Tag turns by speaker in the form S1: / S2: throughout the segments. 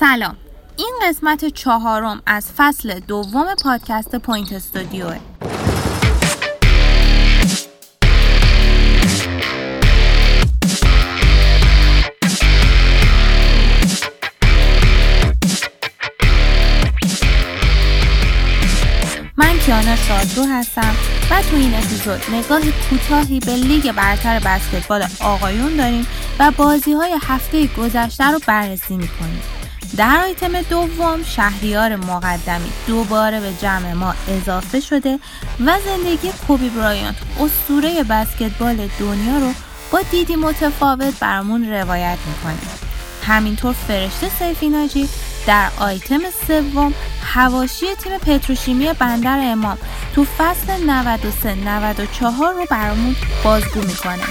S1: سلام. این قسمت چهارم از فصل دوم پادکست Point Studio ه. من کیانا شادرو هستم و تو این اپیزود نگاه کوتاهی به لیگ برتر بسکتبال آقایون داریم و بازی های هفته گذشته رو بررسی می‌کنیم. در آیتم دوم شهریار مقدمی دوباره به جمع ما اضافه شده و زندگی کوبی برایانت اسطوره بسکتبال دنیا رو با دیدی متفاوت برامون روایت می‌کنه همینطور فرشته سیفیناجی در آیتم سوم هواشی تیم پتروشیمی بندر امام تو فصل 93 94 رو برامون بازگو می‌کنه.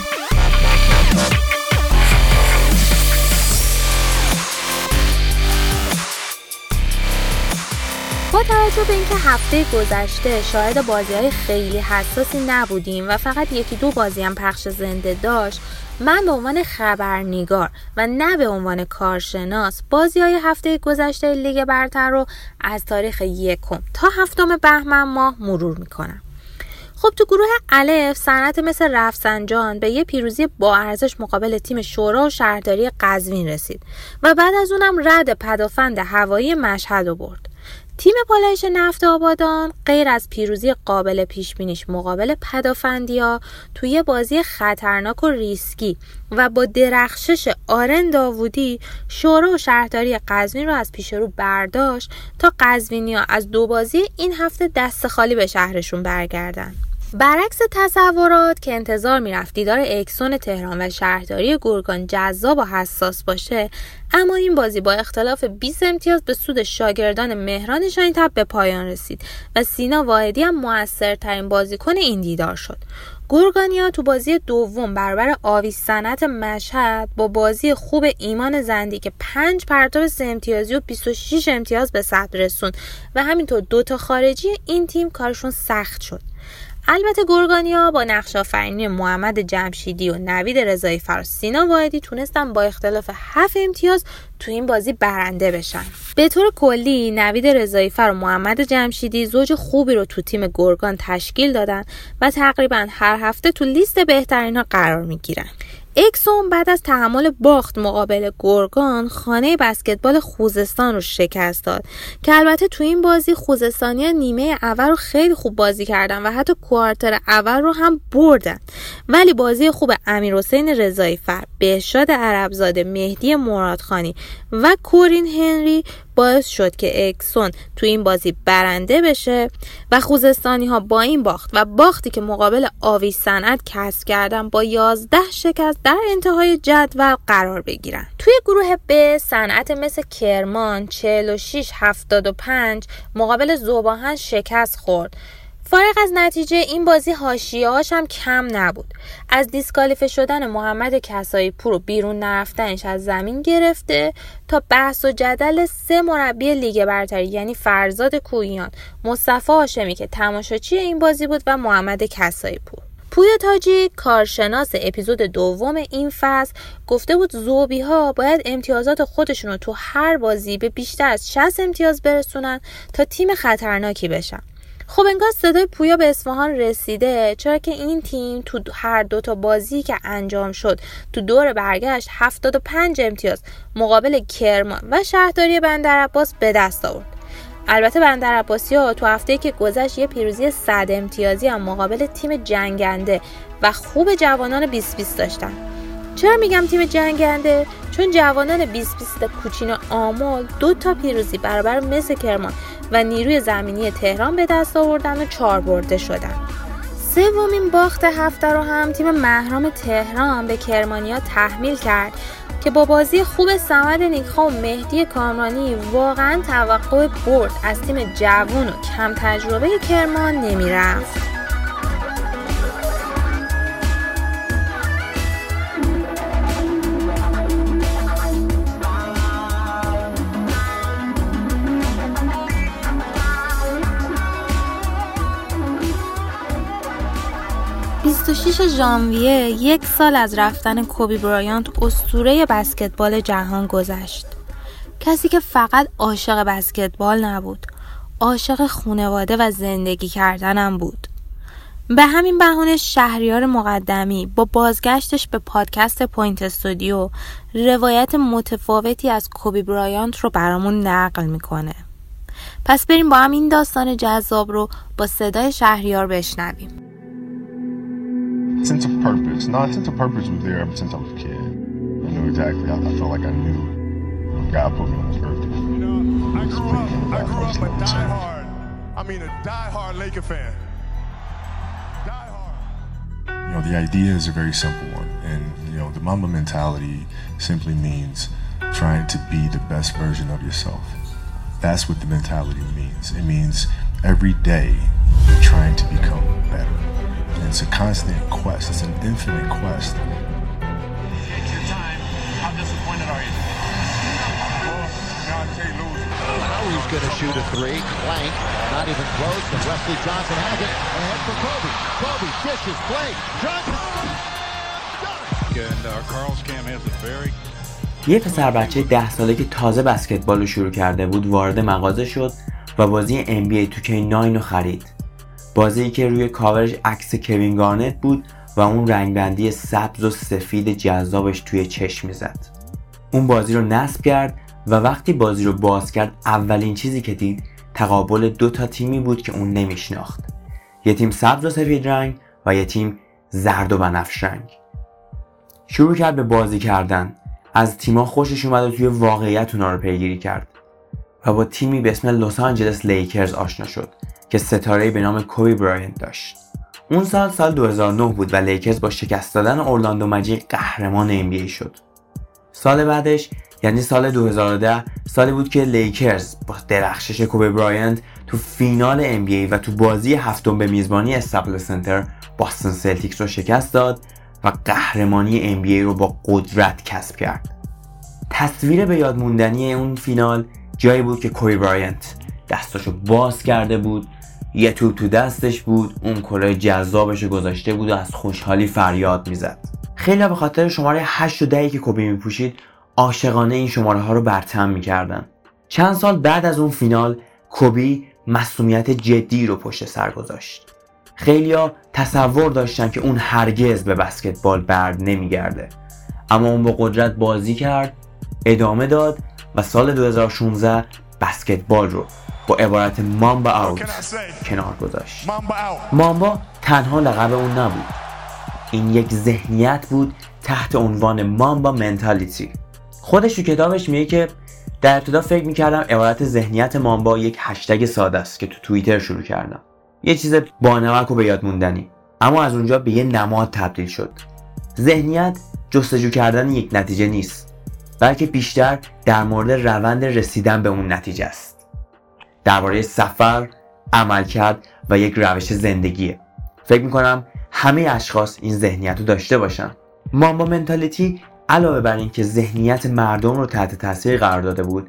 S1: با توجه به اینکه هفته گذشته شاهد بازی های خیلی حساسی نبودیم و فقط یکی دو بازی هم پخش زنده داشت من به عنوان خبرنگار و نه به عنوان کارشناس بازی های هفته گذشته لیگ برتر رو از تاریخ یکم تا هفتم بهمن ماه مرور می‌کنم. خب تو گروه الف صنعت مثل رفسنجان به یه پیروزی با ارزش مقابل تیم شورا و شهرداری قزوین رسید و بعد از اونم رد پدافند هوایی مشهد رو برد. تیم پالایش نفت آبادان غیر از پیروزی قابل پیش بینیش مقابل پدافندیا توی بازی خطرناک و ریسکی و با درخشش آرن داوودی شورا و شهرداری قزوین رو از پیش رو برداشت تا قزوینیا از دو بازی این هفته دست خالی به شهرشون برگردن. برعکس تصورات که انتظار می‌رفت دیدار اکسون تهران و شهرداری گرگان جذاب و حساس باشه اما این بازی با اختلاف 20 امتیاز به سود شاگردان مهران شاینتب به پایان رسید و سینا واحدی هم موثرترین بازیکن این دیدار شد. گورگانیا تو بازی دوم برابر آوی سنت مشهد با بازی خوب ایمان زندی که 5 پرتاب سه امتیازی و 26 امتیاز به ثبت رسوند و همینطور دوتا خارجی این تیم کارشون سخت شد. البته گرگانیا با نقش آفرینی محمد جمشیدی و نوید رضایی فر سینا واحدی تونستن با اختلاف 7 امتیاز تو این بازی برنده بشن. به طور کلی نوید رضایی فر و محمد جمشیدی زوج خوبی رو تو تیم گرگان تشکیل دادن و تقریبا هر هفته تو لیست بهترین ها قرار می‌گیرن. اکسون بعد از تحمل باخت مقابل گرگان خانه بسکتبال خوزستان رو شکست داد. که البته تو این بازی خوزستانی نیمه اول رو خیلی خوب بازی کردن و حتی کوارتر اول رو هم بردن. ولی بازی خوب امیر حسین رضایی فر بهشاد عربزاده مهدی مرادخانی و کورین هنری باعث شد که اکسون تو این بازی برنده بشه و خوزستانی ها با این باخت و باختی که مقابل آوی صنعت کسب کردن با 11 شکست در انتهای جدول قرار بگیرن. توی گروه ب صنعت مثل کرمان 46 75 مقابل زوباهن شکست خورد. فارغ از نتیجه این بازی هاشیهاش هم کم نبود. از دیسکالیفه شدن محمد کسایی پور و بیرون نرفتنش از زمین گرفته تا بحث و جدل سه مربی لیگ برتری یعنی فرزاد کویان مصطفی هاشمی که تماشاچی این بازی بود و محمد کسایی پور. پویا تاجی کارشناس اپیزود دوم این فصل گفته بود زوبی ها باید امتیازات خودشون رو تو هر بازی به بیشتر از 60 امتیاز برسونن تا تیم خطرناکی بشن. خب انگار صدای پویا به اصفهان رسیده چرا که این تیم تو هر دو تا بازی که انجام شد تو دور برگشت 75 امتیاز مقابل کرمان و شهرداری بندر عباس به دست آورد. البته بندر عباسی ها تو هفته که گذشت یه پیروزی 100 امتیازی هم مقابل تیم جنگنده و خوب جوانان 2020 داشتن. چرا میگم تیم جنگنده؟ چون جوانان 2020 کوچین و آمول دو تا پیروزی برابر مثل کرمان و نیروی زمینی تهران به دست آوردن و چهار برده شدن سومین باخت هفته رو هم تیم مهرام تهران به کرمانیا تحمیل کرد که با بازی خوب سمد نیکخا و مهدی کامرانی واقعا توقع برد از تیم جوون و کم تجربه کرمان نمی‌رفت. 26 ژانویه یک سال از رفتن کوبی برایانت اسطوره بسکتبال جهان گذشت.
S2: کسی که فقط عاشق بسکتبال نبود عاشق خونواده و زندگی کردنم بود. به همین بهونه شهریار مقدمی با بازگشتش به پادکست Point Studio روایت متفاوتی از کوبی برایانت رو برامون نقل می‌کنه. پس بریم با هم این داستان جذاب رو با صدای شهریار بشنویم. Sense of purpose. No, sense of purpose was there ever since I was a kid. I knew exactly. I, I felt like I knew God put me on this earth. You know, I grew up. I grew up a diehard. I mean, a diehard Laker fan. You know, the idea is a very simple one, and you know, the Mamba mentality simply means trying to be the best version of yourself. That's what the mentality means. It means every day you're trying to become better. And it's a constant quest, it's an infinite quest. It's your time. How disappointed are you? Now he's going to shoot a three. Blank. Not even close. But Wesley Johnson has it. Ahead for Kobe. Kobe dishes. Play. Johnson. And uh, Carl's Cam has a very یه پسر بچه ده ساله که تازه بسکتبال رو شروع کرده بود وارد مغازه شد و بازی NBA 2K9 رو خرید بازی که روی کاورش عکس کوین گارنت بود و اون رنگبندی سبز و سفید جذابش توی چشم می‌زد. اون بازی رو نصب کرد و وقتی بازی رو باز کرد اولین چیزی که دید تقابل دو تا تیمی بود که اون نمیشناخت. یه تیم سبز و سفید رنگ و یه تیم زرد و بنفش رنگ. شروع کرد به بازی کردن. از تیما خوشش اومد و توی واقعیت اونا رو پیگیری کرد و با تیمی به اسم لس آنجلس لیکرز آشنا شد. که ستاره به نام کوبی براینت داشت. اون سال سال 2009 بود و لیکرز با شکست دادن اورلاندو مجیک قهرمان NBA شد. سال بعدش یعنی سال 2010 سالی بود که لیکرز با درخشش کوبی براینت تو فینال NBA و تو بازی هفتم به میزبانی استیپلز سنتر بوستون سلتیکس رو شکست داد و قهرمانی NBA رو با قدرت کسب کرد. تصویر به یاد موندنی اون فینال جایی بود که کوبی براینت دستاشو باز کرده بود یه توپ تو دستش بود اون کلاه جذابش گذاشته بود و از خوشحالی فریاد می‌زد. خیلیا به خاطر شماره 8 و 10 که کوبی میپوشید عاشقانه این شماره ها رو بر تن می‌کردن. چند سال بعد از اون فینال کوبی مسئولیت جدی رو پشت سر گذاشت. خیلیا تصور داشتن که اون هرگز به بسکتبال برد نمیگرده. اما اون با قدرت بازی کرد ادامه داد و سال 2016 بسکتبال رو با عبارت مامبا اوت کنار گذاشت. مامبا تنها لقب اون نبود. این یک ذهنیت بود تحت عنوان مامبا منتالیتی خودش تو کتابش میگه که در ابتدا فکر می‌کردم عبارت ذهنیت مامبا یک هشتگ ساده است که تو توییتر شروع کردم. یه چیز بانمک و به یاد موندنی. اما از اونجا به یه نماد تبدیل شد. ذهنیت جستجو کردن یک نتیجه نیست بلکه بیشتر در مورد روند رسیدن به اون نتیجه است. درباره سفر عملکرد و یک روش زندگیه. فکر می‌کنم همه اشخاص این ذهنیت رو داشته باشن. مامبا منتالیتی علاوه بر اینکه ذهنیت مردم رو تحت تاثیر قرار داده بود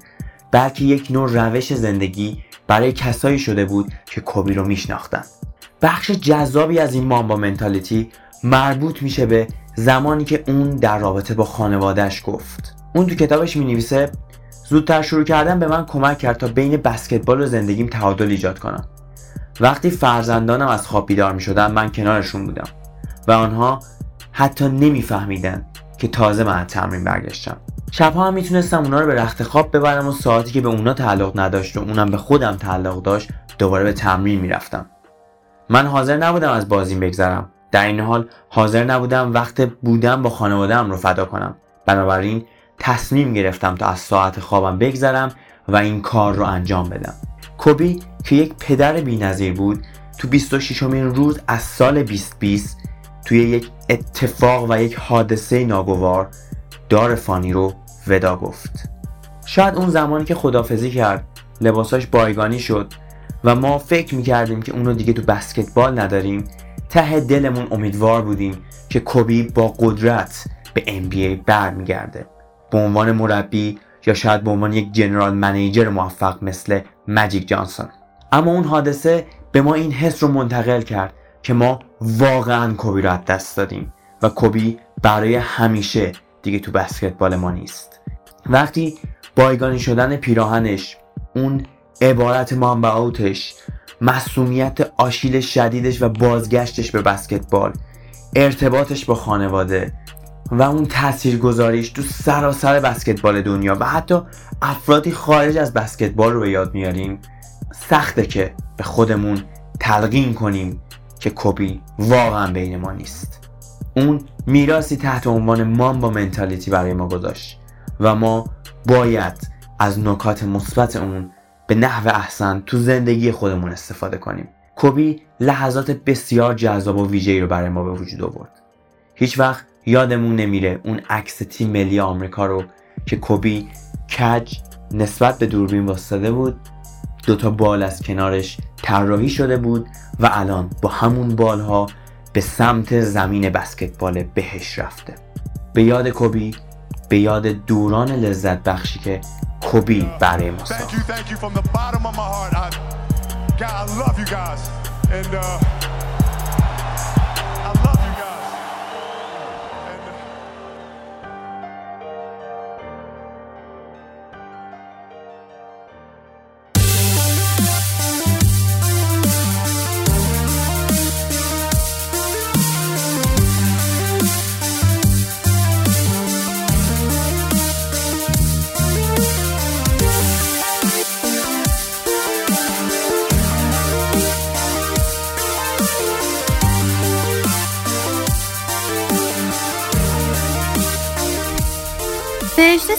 S2: بلکه یک نوع روش زندگی برای کسایی شده بود که کوبی رو میشناختن. بخش جذابی از این مامبا منتالیتی مربوط میشه به زمانی که اون در رابطه با خانوادهش گفت. اون تو کتابش می نویسه زودتر شروع کردن به من کمک کرد تا بین بسکتبال و زندگیم تعادل ایجاد کنم. وقتی فرزندانم از خواب بیدار می شدن من کنارشون بودم و آنها حتی نمیفهمیدن که تازه من از تمرین برگشتم. شبها هم می‌تونستم اونا رو به رخت خواب ببرم و ساعتی که به اونا تعلق نداشت و اونم به خودم تعلق داشت دوباره به تمرین می‌رفتم. من حاضر نبودم از بازیم بگذرم. در این حال حاضر نبودم وقت بودم با خانوادهام رو فدا کنم. بنابراین تصمیم گرفتم تا از ساعت خوابم بگذرم و این کار رو انجام بدم. کوبی که یک پدر بینظیر بود تو 26 امین روز از سال 2020 توی یک اتفاق و یک حادثه ناگوار دار فانی رو ودا گفت. شاید اون زمانی که خدافزی کرد لباساش بایگانی شد و ما فکر می‌کردیم که اونو دیگه تو بسکتبال نداریم. ته دلمون امیدوار بودیم که کوبی با قدرت به NBA برمیگرده. به عنوان مربی یا شاید به عنوان یک جنرال منیجر موفق مثل مجیک جانسون. اما اون حادثه به ما این حس رو منتقل کرد که ما واقعا کوبی رو دست دادیم و کوبی برای همیشه دیگه تو بسکتبال ما نیست. وقتی بایگانی شدن پیراهنش اون عبارت مانبعوتش مسئولیت آشیل شدیدش و بازگشتش به بسکتبال ارتباطش با خانواده و اون تأثیر گذاریش تو سراسر بسکتبال دنیا و حتی افرادی خارج از بسکتبال رو به یاد میاریم. سخته که به خودمون تلقین کنیم که کوبی واقعا بین ما نیست. اون میراسی تحت عنوان مامبا منتالیتی برای ما گذاشت و ما باید از نکات مثبت اون به نحو احسن تو زندگی خودمون استفاده کنیم. کوبی لحظات بسیار جذاب و ویژه‌ای رو برای ما به وجود آورد. هیچ وقت یادمون نمیره اون عکس تیم ملی آمریکا رو که کوبی کج نسبت به دوربین واسطه بود دوتا بال از کنارش طراحی شده بود و الان با همون بالها به سمت زمین بسکتبال بهش رفته. به یاد کوبی به یاد دوران لذت بخشی که کوبی برای ما ساخت.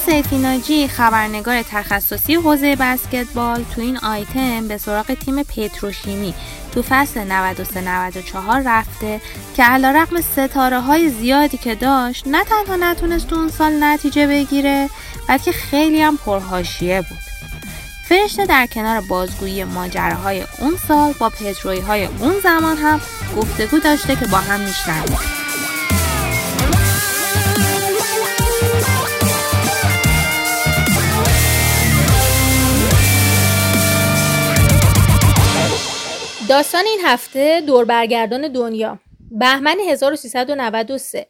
S3: فرشته سیفیناجی خبرنگار تخصصی حوزه بسکتبال تو این آیتم به سراغ تیم پتروشیمی تو فصل 93-94 رفته که علا رقم ستاره های زیادی که داشت نه تنها نتونست تو اون سال نتیجه بگیره بلکه خیلی هم پرهاشیه بود. فرشته در کنار بازگویی ماجراهای اون سال با پتروی های اون زمان هم گفتگو داشته که با هم میشنویم. داستان این هفته دور برگردان دنیا. بهمن 1393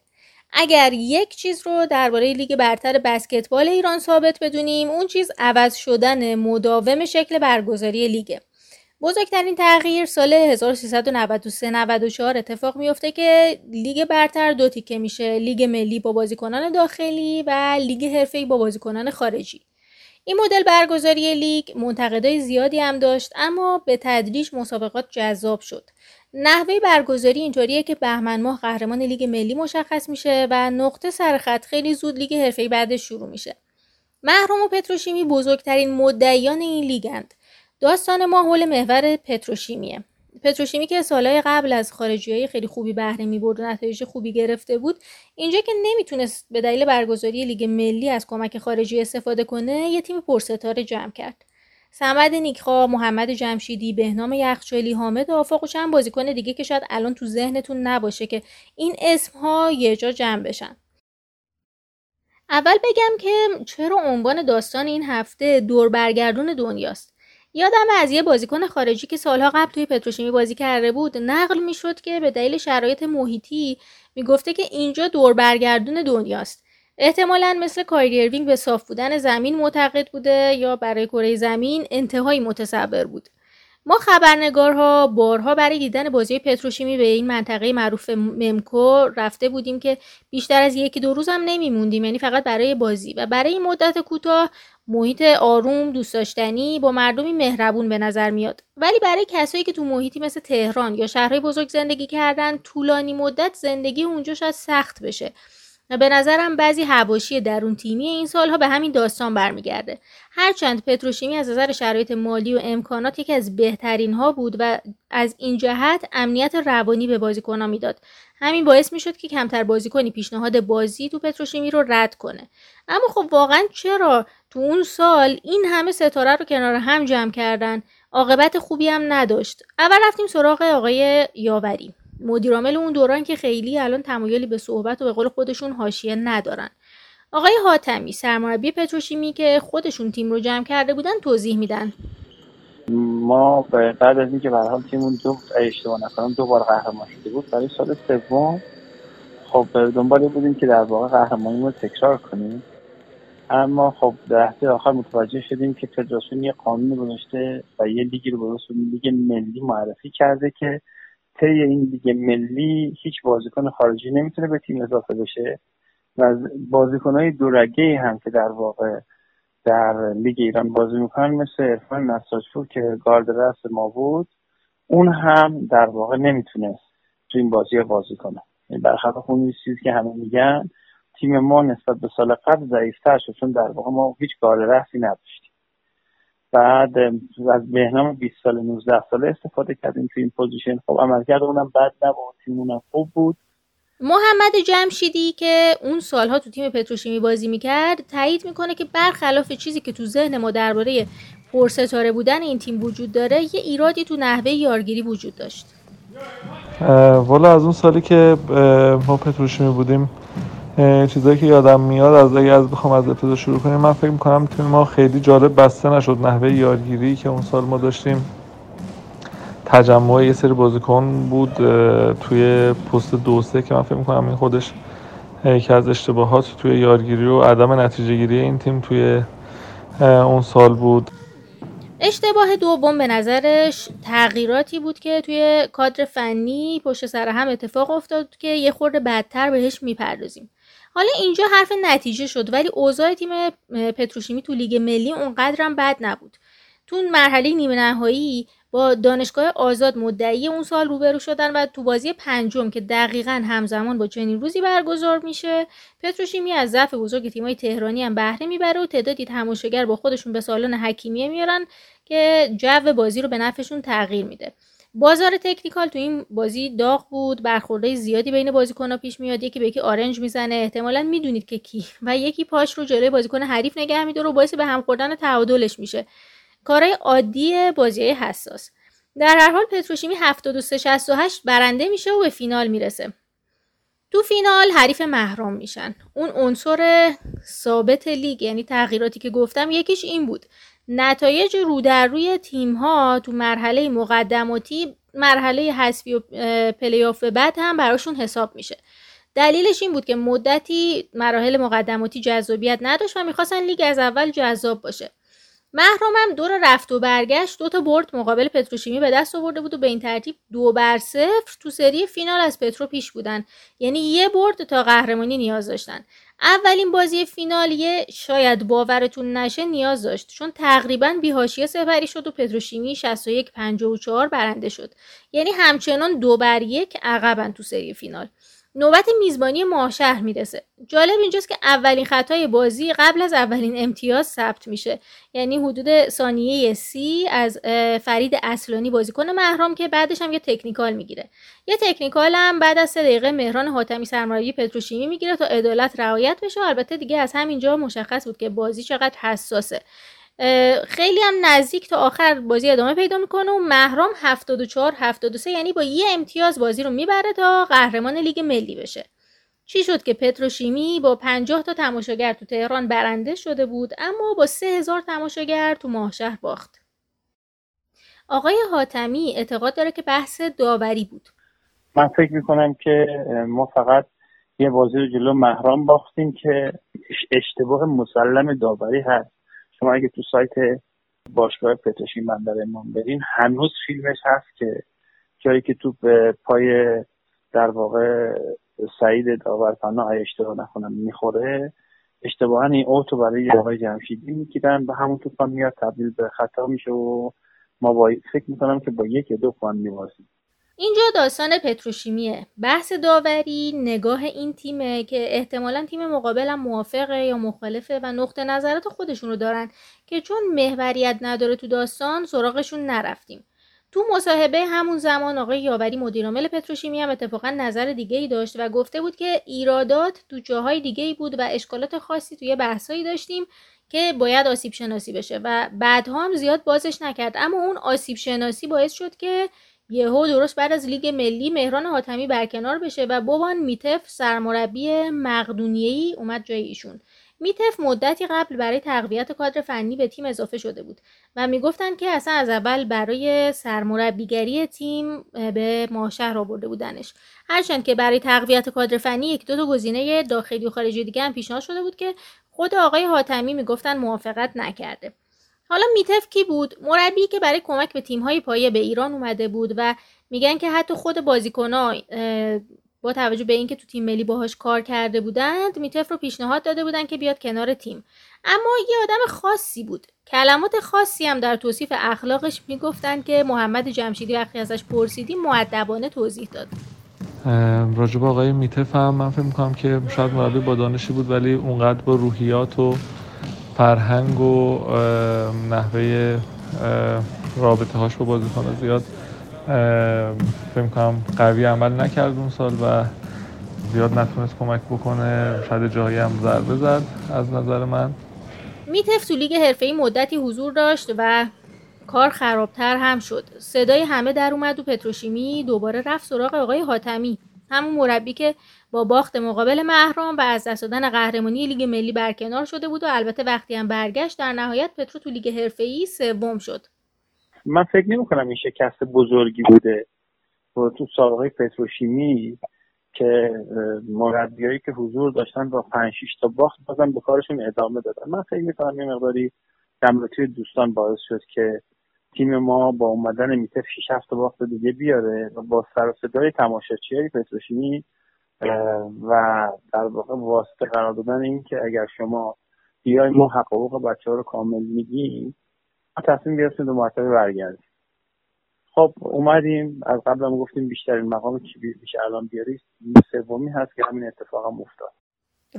S3: اگر یک چیز رو درباره لیگ برتر بسکتبال ایران ثابت بدونیم اون چیز عوض شدن مداوم شکل برگزاری لیگه بزرگترین تغییر سال 1393-94 اتفاق میفته که لیگ برتر دو تیکه میشه. لیگ ملی با بازیکنان داخلی و لیگ حرفه‌ای با بازیکنان خارجی. این مدل برگزاری لیگ منتقدای زیادی هم داشت اما به تدریج مسابقات جذاب شد. نحوه برگزاری اینطوریه که بهمن ماه قهرمان لیگ ملی مشخص میشه و نقطه سرخط خیلی زود لیگ حرفه‌ای بعدش شروع میشه. محروم و پتروشیمی بزرگترین مدعیان این لیگند. داستان ما حول محور پتروشیمیه. پتروشیمی که سالهای قبل از خارجی های خیلی خوبی بهره می برد و نتایج خوبی گرفته بود اینجا که نمی‌تونست به دلیل برگزاری لیگ ملی از کمک خارجی استفاده کنه یه تیم پرستاره جمع کرد سمد نیکخا، محمد جمشیدی، بهنام یخچالی، حامد آفاق و چند بازیکن دیگه که شاید الان تو ذهنتون نباشه که این اسم ها یه جا جمع بشن. اول بگم که چرا عنوان داستان این هفته دور برگردون دنیاست. یادم از یه بازیکن خارجی که سالها قبل توی پتروشیمی بازی کرده بود نقل می‌شد که به دلیل شرایط محیطی می‌گفته که اینجا دور برگردون دنیاست. احتمالا مثل کایری به صاف بودن زمین معتقد بوده یا برای کره زمین انتهایی متصور بود. ما خبرنگارها بارها برای دیدن بازی پتروشیمی به این منطقه معروف ممکو رفته بودیم که بیشتر از یکی دو روز هم نمیموندیم یعنی فقط برای بازی و برای این مدت کوتاه محیط آروم دوست داشتنی با مردمی مهربون به نظر میاد. ولی برای کسایی که تو محیطی مثل تهران یا شهرهای بزرگ زندگی کردن طولانی مدت زندگی اونجا شاید سخت بشه. به نظرم بعضی هواشی درون تیمی این سالها به همین داستان برمیگرده. هرچند پتروشیمی از نظر شرایط مالی و امکانات یکی از بهترین ها بود و از این جهت امنیت روانی به بازیکنان می‌داد. همین باعث می‌شد که کمتر بازیکنی پیشنهاد بازی تو پتروشیمی رو رد کنه. اما خب واقعا چرا تو اون سال این همه ستاره رو کنار هم جمع کردن؟ عاقبت خوبی هم نداشت. اول رفتیم سراغ آقای یاوری. مدیرعامل اون دوران که خیلی الان تمایلی به صحبت و به قول خودشون حاشیه ندارن. آقای حاتمی سرمربی پتروشیمی که خودشون تیم رو جمع کرده بودن توضیح میدن.
S4: ما بعد از اینکه به حال تیمون دو اشتباه نکنم دو بار قهرمان شده بود. برای سال سوم خب دنبال بودیم که در واقع قهرمانی رو تکرار کنیم. اما خب در هفته آخر متوجه شدیم که فدراسیون یه قانون گذاشته و یه لیگی رو به لیگ ملی معرفی کرده که طی این لیگ ملی هیچ بازیکن خارجی نمی‌تونه به تیم اضافه بشه. و بازیکنهای دورگه هم که در واقع در لیگ ایران بازی می‌کنن مثل ارفان نساجپور که گارد رست ما بود. اون هم در واقع نمی‌تونست تو این بازی بازی کنه. یعنی برخلاف اون چیزی که همه میگن تیم ما نسبت به سال قبل ضعیفتر شد چون در واقع ما هیچ گارد رستی نداشتیم. بعد از بهنام 20 سال 19 ساله استفاده کردیم تو این پوزیشن. خب عملکرد اونم بد نبود تیمونم خوب بود.
S3: محمد جمشیدی که اون سالها تو تیم پتروشیمی بازی می‌کرد تایید می‌کنه که برخلاف چیزی که تو ذهن ما درباره پرستاره بودن این تیم وجود داره یه ایرادی تو نحوه یارگیری وجود داشت.
S5: والا از اون سالی که ما پتروشیمی بودیم چیزایی که یادم میاد از اگه از بخوام از ابتدا شروع کنیم من فکر می‌کنم تیم ما خیلی جالب بسته نشد نحوه یارگیری که اون سال ما داشتیم. تجمع یه سری بازیکن بود توی پست دو سه که من فکر می‌کنم این خودش یکی از اشتباهات توی یارگیری و عدم نتیجه گیری این تیم توی اون سال بود.
S3: اشتباه دوم به نظرش تغییراتی بود که توی کادر فنی پشت سر هم اتفاق افتاد که یه خورده بدتر بهش می‌پردازیم. حالا اینجا حرف نتیجه شد ولی اوضاع تیم پتروشیمی تو لیگ ملی اونقدرم بد نبود. تو مرحله نیمه نهایی با دانشگاه آزاد مدعی اون سال روبرو شدن و تو بازی پنجم که دقیقا همزمان با چنین روزی برگزار میشه پتروشیمی از ضعف بزرگ تیمای تهرانی هم بهره می‌بره و تعدادی تماشاگر با خودشون به سالن حکیمیه میارن که جو بازی رو به نفعشون تغییر میده. بازار تکنیکال تو این بازی داغ بود برخورده زیادی بین بازیکن‌ها پیش میاد یکی به یکی آرنج می‌زنه. احتمالا می‌دونید که کی. و یکی پاش رو جلوی بازیکن حریف نگه میداره و باعث به هم خوردن تعادلش میشه. کارهای عادی بازی حساس. در هر حال پتروشیمی 73 68 برنده میشه و به فینال می‌رسه. تو فینال حریف مهرام میشن. اون عنصر ثابت لیگ یعنی تغییراتی که گفتم یکیش این بود. نتایج رو در روی تیم ها تو مرحله مقدماتی مرحله حذفی و پلی‌آف بعد هم براشون حساب میشه. دلیلش این بود که مدتی مراحل مقدماتی جذابیت نداشت و می‌خواستن لیگ از اول جذاب باشه. محرام هم دور رفت و برگشت دو تا برد مقابل پتروشیمی به دست آورده بود و به این ترتیب دو بر صفر تو سری فینال از پترو پیش بودن. یعنی یه برد تا قهرمانی نیاز داشتن. اولین بازی فینالیه شاید باورتون نشه نیاز داشت چون تقریبا بیهاشیه سپری شد و پتروشیمی 61 54 برنده شد. یعنی همچنان دو بر یک عقبن تو سری فینال. نوبت میزبانی ماهشهر می‌رسه. جالب اینجاست که اولین خطای بازی قبل از اولین امتیاز ثبت میشه. یعنی حدود ثانیه سی از فرید اصلانی بازیکن محرام که بعدش هم یه تکنیکال می‌گیره. یه تکنیکال هم بعد از سه دقیقه مهران حاتمی سرمربی پتروشیمی می‌گیره تا عدالت رعایت بشه. البته دیگه از همینجا مشخص بود که بازی چقدر حساسه. خیلی هم نزدیک تا آخر بازی ادامه پیدا می‌کنه و محرام 74 73 یعنی با یه امتیاز بازی رو می‌بره تا قهرمان لیگ ملی بشه. چی شد که پتروشیمی با 50 تا تماشاگر تو تهران برنده شده بود اما با 3000 تماشاگر تو ماهشهر باخت. آقای حاتمی اعتقاد داره که بحث داوری بود.
S4: من فکر می‌کنم که ما فقط یه بازی رو جلو محرام باختیم که اشتباه مسلم داوری هست. شما اگه تو سایت باشگاه پتروشیم بندر امام برین هنوز فیلمش هست که جایی که تو به پای در واقع سعید داورفنا اشتباه نکنم می‌خوره اشتباها این اوتو برای آقای جمشیدی می‌گیرن به همون توفان میاد تبدیل به خطا میشه و ما با فکر می‌کنم که با یک یا دو فان میبازیم.
S3: اینجا داستان پتروشیمیه. بحث داوری نگاه این تیمه که احتمالا تیم مقابلم موافقه یا مخالفه و نقطه نظرات خودشون رو دارن که چون محوریت نداره تو داستان سراغشون نرفتیم. تو مصاحبه همون زمان آقای یاوری مدیرعامل پتروشیمی هم اتفاقا نظر دیگه ای داشت و گفته بود که ایرادات تو جاهای دیگه ای بود و اشکالات خاصی توی بحثایی داشتیم که باید آسیب شناسی بشه و بعدها هم زیاد بازش نکرد. اما اون آسیب شناسی باعث شد که یهو درست بعد از لیگ ملی مهران حاتمی برکنار بشه و بوان میتف سرمربی مقدونیه‌ای اومد جای ایشون. میتف مدتی قبل برای تقویت کادر فنی به تیم اضافه شده بود و می‌گفتن که اصلا از اول برای سرمربیگری تیم به ماشهر آورده بودنش. هرچند که برای تقویت کادر فنی یک دو تا گزینه داخلی و خارجی دیگه هم پیشنهاد شده بود که خود آقای حاتمی می‌گفتن موافقت نکرده. حالا میتف کی بود؟ مربی که برای کمک به تیم‌های پایه به ایران اومده بود و میگن که حتی خود بازیکن‌ها با توجه به اینکه تو تیم ملی باهاش کار کرده بودند میتف رو پیشنهاد داده بودن که بیاد کنار تیم. اما یه آدم خاصی بود. کلمات خاصی هم در توصیف اخلاقش می‌گفتن که محمد جمشیدی وقتی ازش پرسیدیم معدبانه توضیح داد.
S5: راجب آقای میتف هم من فکر می‌کنم که شاید مربی با دانشی بود ولی اونقدر با روحیات و فرهنگ و نحوه رابطه هاش با بازیکن زیاد فکر کنم قوی عمل نکرد اون سال و زیاد نتونست کمک بکنه. شاید جایی هم ضربه زد از نظر من.
S3: میتف تو لیگ حرفه‌ای مدتی حضور داشت و کار خرابتر هم شد. صدای همه در اومد و پتروشیمی دوباره رفت سراغ آقای حاتمی همون مربی که با باخت مقابل محرام و از دست دادن قهرمانی لیگ ملی برکنار شده بود و البته وقتی هم برگشت در نهایت پترو تو لیگ حرفه‌ای سوم شد.
S4: من فکر نمی کنم این شکست بزرگی بوده تو سابقه پتروشیمی که مربیایی که حضور داشتن با 5 6 تا باخت بازم به کارشون ادامه دادن. من فکر می‌کنم یه مقداری دمرتی دوستان باعث شد که تیم ما با اومدن میتف 6 7 باخت دیگه بیاره و با سر و صدای تماشاچی پتروشیمی و در واقع واسطه قرار دادن این که اگر شما بیای ما حقوق بچه ها رو کامل میگیم ما تصمیم گرفتیم دو مرتبه برگردیم. خب اومدیم. از قبل هم گفتیم بیشترین مقام که بیشه الان بیاری؟ سومی هست که همین اتفاق هم افتاد.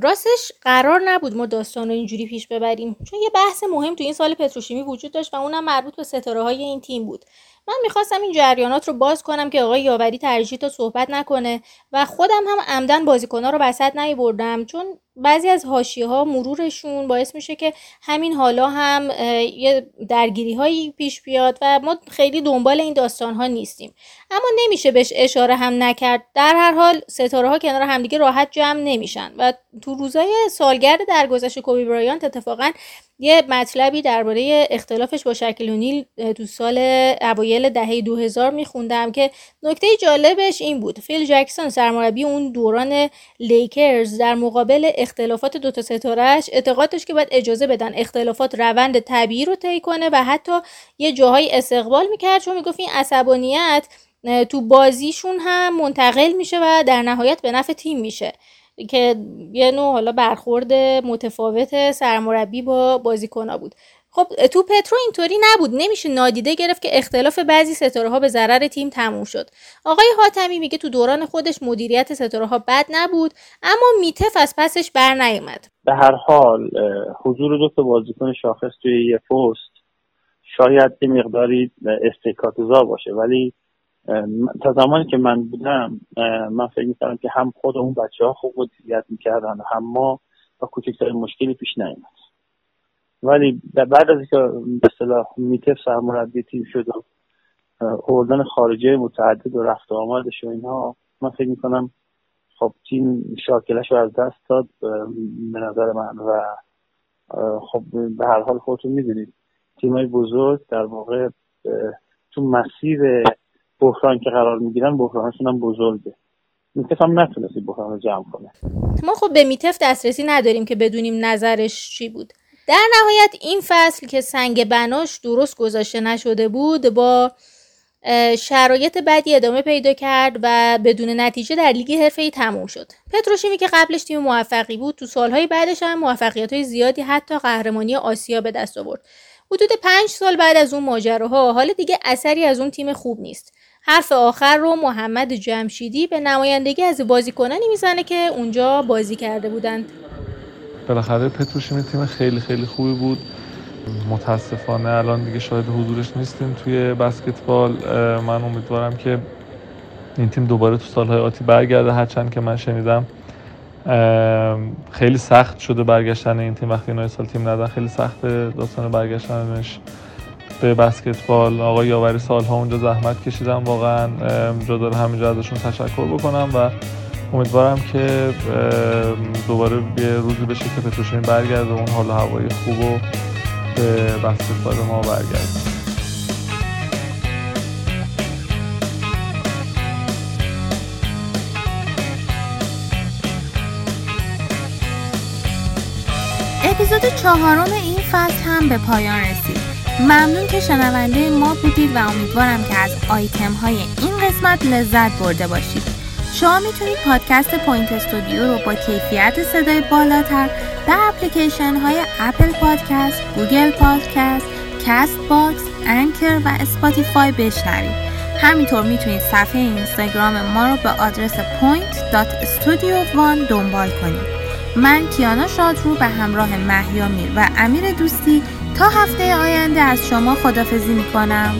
S3: راستش قرار نبود ما داستان رو اینجوری پیش ببریم چون یه بحث مهم تو این سال پتروشیمی وجود داشت و اونم مربوط به ستاره های این تیم بود. من می‌خواستم این جریانات رو باز کنم که آقای یاوری ترجیح تا صحبت نکنه و خودم هم عمدن بازیکنها رو وسط بردم چون بعضی از حاشیه ها مرورشون باعث میشه که همین حالا هم یه درگیری هایی پیش بیاد و ما خیلی دنبال این داستان ها نیستیم. اما نمیشه بهش اشاره هم نکرد. در هر حال ستاره ها کنار همدیگه راحت جمع نمیشن و تو روزای سالگرد درگذشت کوبی برایانت اتفاقا یه مطلبی درباره اختلافش با شکلونیل تو سال اوایل دهه 2000 میخوندم که نکته جالبش این بود. فیل جکسون سرمربی اون دوران لیکرز در مقابل اختلافات دوتا ستارهش اعتقاد که باید اجازه بدن اختلافات روند طبیعی رو طی کنه و حتی یه جاهایی استقبال می‌کرد چون می‌گفت این عصبانیت تو بازیشون هم منتقل میشه و در نهایت به نفع تیم میشه. که یه نوع حالا برخورد متفاوت سرمربی با بازیکنها بود. خب تو پترو اینطوری نبود. نمیشه نادیده گرفت که اختلاف بعضی ستاره ها به ضرر تیم تموم شد. آقای حاتمی میگه تو دوران خودش مدیریت ستاره ها بد نبود اما میتف از پسش بر نیومد.
S4: به هر حال حضور دو تا بازیکن شاخص توی یه پست شاید یه مقداری استکاتوزا باشه ولی تا زمانی که من بودم من فکر می‌کردم که هم خود اون بچه ها خوب مدیریت می‌کردن و هم ما با کوچکترین مشکلی پیش نیومد. ولی بعد از اینکه به صلاح میتف سرمربی تیم شد و اردن خارجه متعدد و رفت آمدش و اینها من فکر می‌کنم خب تیم شاکلش رو از دست داد به نظر من و خب به هر حال خودتون می‌دونید تیمای بزرگ در واقع تو مسیر بحران که قرار می‌گیرن بحرانشون هم بزرگه میتف هم نتونست بحران رو جمع کنه
S3: ما خب به میتف دسترسی نداریم که بدونیم نظرش چی بود در نهایت این فصل که سنگ بناش درست گذاشته نشده بود با شرایط بدی ادامه پیدا کرد و بدون نتیجه در لیگ ای تموم شد. پتروشیمی که قبلش تیم موفقی بود تو سالهای بعدش هم موفقیت های زیادی حتی قهرمانی آسیا به دست آورد. حدود پنج سال بعد از اون ماجراها حال دیگه اثری از اون تیم خوب نیست. حرف آخر رو محمد جمشیدی به نمایندگی از بازیکنانی می‌زنه که اونجا بازی کرده بودند.
S5: بالاخره پتروشیمی تیم خیلی خیلی خوبی بود. متاسفانه الان دیگه شاید حضورش نیستیم توی بسکتبال. من امیدوارم که این تیم دوباره تو سالهای آتی برگرده. هرچند که من شنیدم خیلی سخت شده برگشتن این تیم. وقتی اینا سال تیم ندن خیلی سخت داستان برگشتنش. به بسکتبال آقای یاوری سالها اونجا زحمت کشیدم واقعا جا همینجا ازشون تشکر بکنم و امیدوارم که دوباره یه روزی بشه که پتروشیمی برگرده اون حال هوای خوب و به بسکتبال ما برگرده.
S1: اپیزود چهارم این فصل هم به پایان رسید. ممنون که شنونده ما بودید و امیدوارم که از آیتم های این قسمت لذت برده باشید. شما می‌تونید پادکست Point Studio رو با کیفیت صدای بالاتر در اپلیکیشن های Apple Podcast، Google Podcast، Castbox، Anchor و Spotify بشنوید. همینطور می‌تونید صفحه اینستاگرام ما رو به آدرس point.studio1 دنبال کنید. من کیانا شادرو به همراه محیا میر و امیر دوستی تا هفته آینده از شما خدافزی می‌کنم.